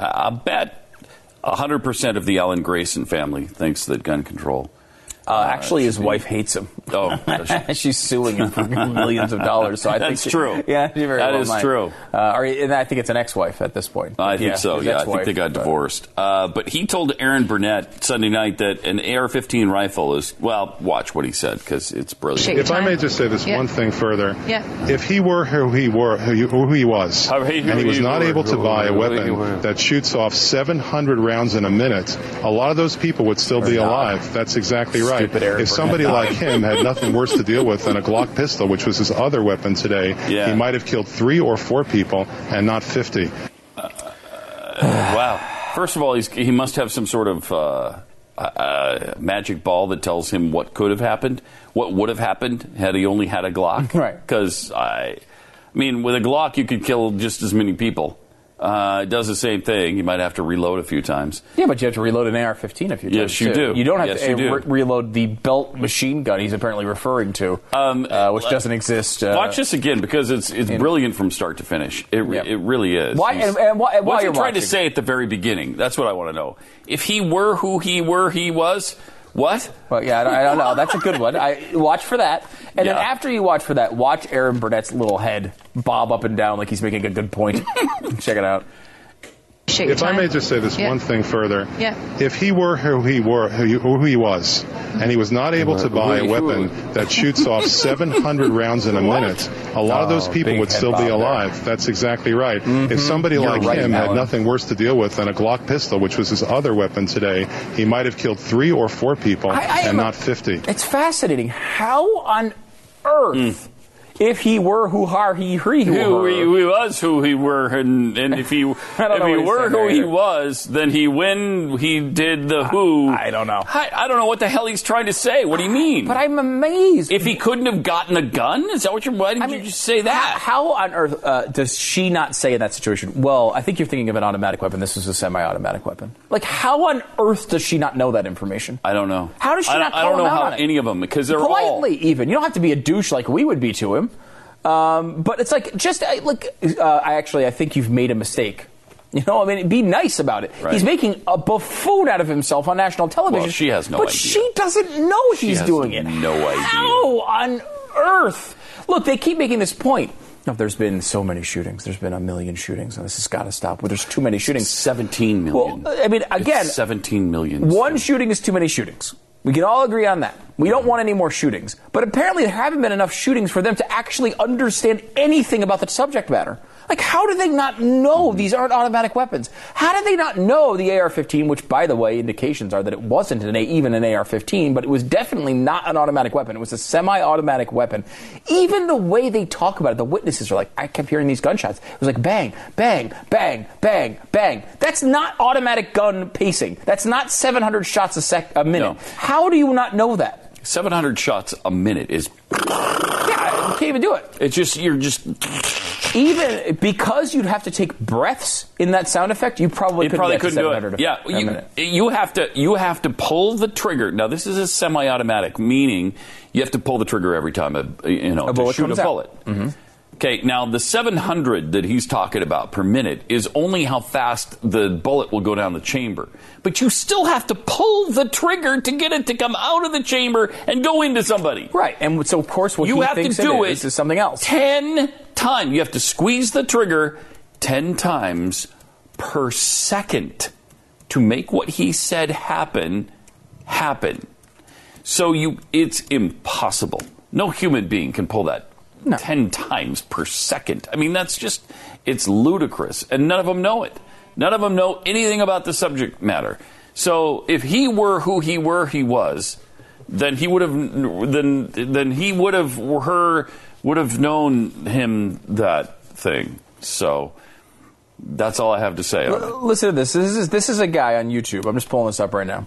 I bet 100% of the Alan Grayson family thinks that gun control. Uh, actually, his wife hates him. Oh, she's suing him for millions of dollars. So I That's think true. Yeah, she very That well is might. true. Uh, or, and I think it's an ex-wife at this point. I think Yeah, so. Yeah, I think they got but- divorced. Uh, but he told Erin Burnett Sunday night that an AR-15 rifle is well. Watch what he said because it's brilliant. If I may just say this Yeah. one thing further, Yeah. if he were who he were, who he, who he was, How he- and he was not were, able to buy a who he were. weapon that shoots off 700 rounds in a minute, a lot of those people would still be not. alive. That's exactly right. Stupid Erin If somebody Burnett. like him had nothing worse to deal with than a Glock pistol, which was his other weapon today, Yeah. he might have killed three or four people and not 50. Wow. First of all, he's, he must have some sort of uh, uh, magic ball that tells him what could have happened, what would have happened had he only had a Glock. Right. Because I, I mean, with a Glock, you could kill just as many people. Uh, it does the same thing. You might have to reload a few times. Yeah, but you have to reload an AR-15 if you Yes, you do. You don't have Yes, to uh, do. re- reload the belt machine gun he's apparently referring to, Um, uh, which doesn't exist. Uh, Watch this again because it's it's in- brilliant from start to finish. It, Yep. it really is. Why- and- and why- what's you're he trying to say at the very beginning? That's what I want to know. If he were who he were, he was what? Well, yeah, I don't, I don't know. That's a good one. I watch for that, and then after you watch for that, watch Erin Burnett's little head bob up and down like he's making a good point. Check it out. Shake your If I may just say this Yeah. one thing further, Yeah. if he were who he were, who he, who he was, and he was not able to buy a weapon that shoots off 700 rounds in a minute, a lot of those Oh, people would still bob be there. alive. That's exactly right. If somebody You're like right, him had nothing worse to deal with than a Glock pistol, which was his other weapon today, he might have killed three or four people I- I and not 50. It's fascinating. How on earth, if he were who har he he Who he, he was, who he were, and, and if he if he were who there he was, then he when he did the who. I don't know. I, I don't know what the hell he's trying to say. What do you mean? but I'm amazed. if he couldn't have gotten a gun, is that what you're? Why didn't I you just say that? How, how on earth uh, does she not say in that situation? Well, I think you're thinking of an automatic weapon. This is a semi-automatic weapon. Like, how on earth does she not know that information? I don't know. How does she I not I don't know how any of them because they're all. politely even you don't have to be a douche like we would be to him um, but it's like just uh, like uh, i actually i think you've made a mistake you know, I mean, be nice about it. Right. He's making a buffoon out of himself on national television. Well, she has no but idea. she doesn't know She he's doing it. no idea. How on earth? Look, they keep making this point. No, there's been so many shootings. There's been a million shootings, and this has got to stop. Well, there's too many shootings. Seventeen million. Well, I mean, again, It's seventeen million. one shooting is too many shootings. We can all agree on that. We don't want any more shootings. But apparently, there haven't been enough shootings for them to actually understand anything about the subject matter. Like, how do they not know these aren't automatic weapons? How did they not know the AR-15, which, by the way, indications are that it wasn't an A, even an AR-15, but it was definitely not an automatic weapon. It was a semi-automatic weapon. Even the way they talk about it, the witnesses are like, I kept hearing these gunshots. It was like bang, bang, bang, bang, bang. That's not automatic gun pacing. That's not 700 shots a sec a minute. No. How do you not know that? Seven hundred shots a minute is. Yeah, you can't even do it. It's just you're just. Even because you'd have to take breaths in that sound effect, you probably You couldn't probably couldn't do 700 it. Yeah, you, you have to you have to pull the trigger. Now this is a semi-automatic, meaning you have to pull the trigger every time a you know A to shoot a out. Mm-hmm. bullet. Okay, now the 700 that he's talking about per minute is only how fast the bullet will go down the chamber. But you still have to pull the trigger to get it to come out of the chamber and go into somebody. Right, and so of course what you he have to do it is, is something else. 10 times. You have to squeeze the trigger 10 times per second to make what he said happen happen. So you it's impossible. No human being can pull that No. 10 times per second. I mean that's just it's ludicrous and none of them know it. None of them know anything about the subject matter. So if he were who he were, he was, then he would have then then he would have her would have known him that thing. So that's all I have to say. It. Listen to this. This is this is a guy on YouTube. I'm just pulling this up right now.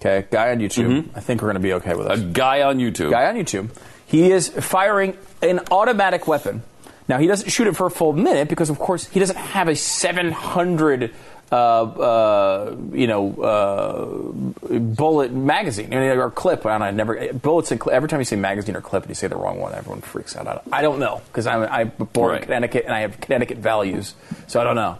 Okay, guy on YouTube. Mm-hmm. I think we're going to be okay with A guy on YouTube. Guy on YouTube. He is firing an automatic weapon. Now he doesn't shoot it for a full minute because, of course, he doesn't have a 700. Uh, uh, you know, uh, bullet magazine or clip. I don't know, I never bullets and clip. Every time you say magazine or clip and you say the wrong one, everyone freaks out. I don't, know because I'm I'm born Right. in Connecticut and I have Connecticut values, so I don't know.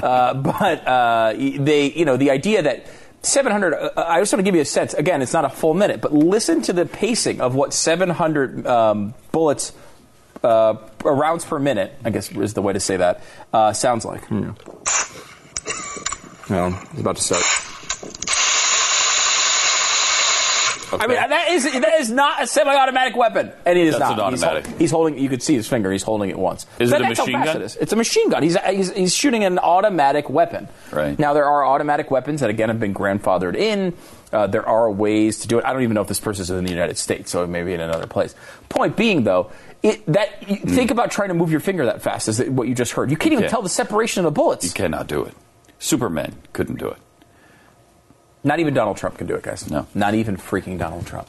uh, but uh, they, you know, the idea that 700. Uh, I just want to give you a sense. Again, it's not a full minute, but listen to the pacing of what 700 um, bullets. Uh, rounds per minute, I guess is the way to say that. Uh, sounds like. Hmm. No, it's about to start. I mean, that is that is not a semi-automatic weapon, and it is That's not. an He's hol- automatic. He's, holding. You could see his finger. He's holding it once. Is But it a machine gun? it is. It's a machine gun. He's, he's he's shooting an automatic weapon. Right. now, there are automatic weapons that again have been grandfathered in. Uh, there are ways to do it. I don't even know if this person is in the United States, so it may be in another place. Point being, though, it, that you, think about trying to move your finger that fast. Is what you just heard? You can't even can't. tell the separation of the bullets. You cannot do it. Superman couldn't do it. Not even Donald Trump can do it, guys. No. Not even freaking Donald Trump.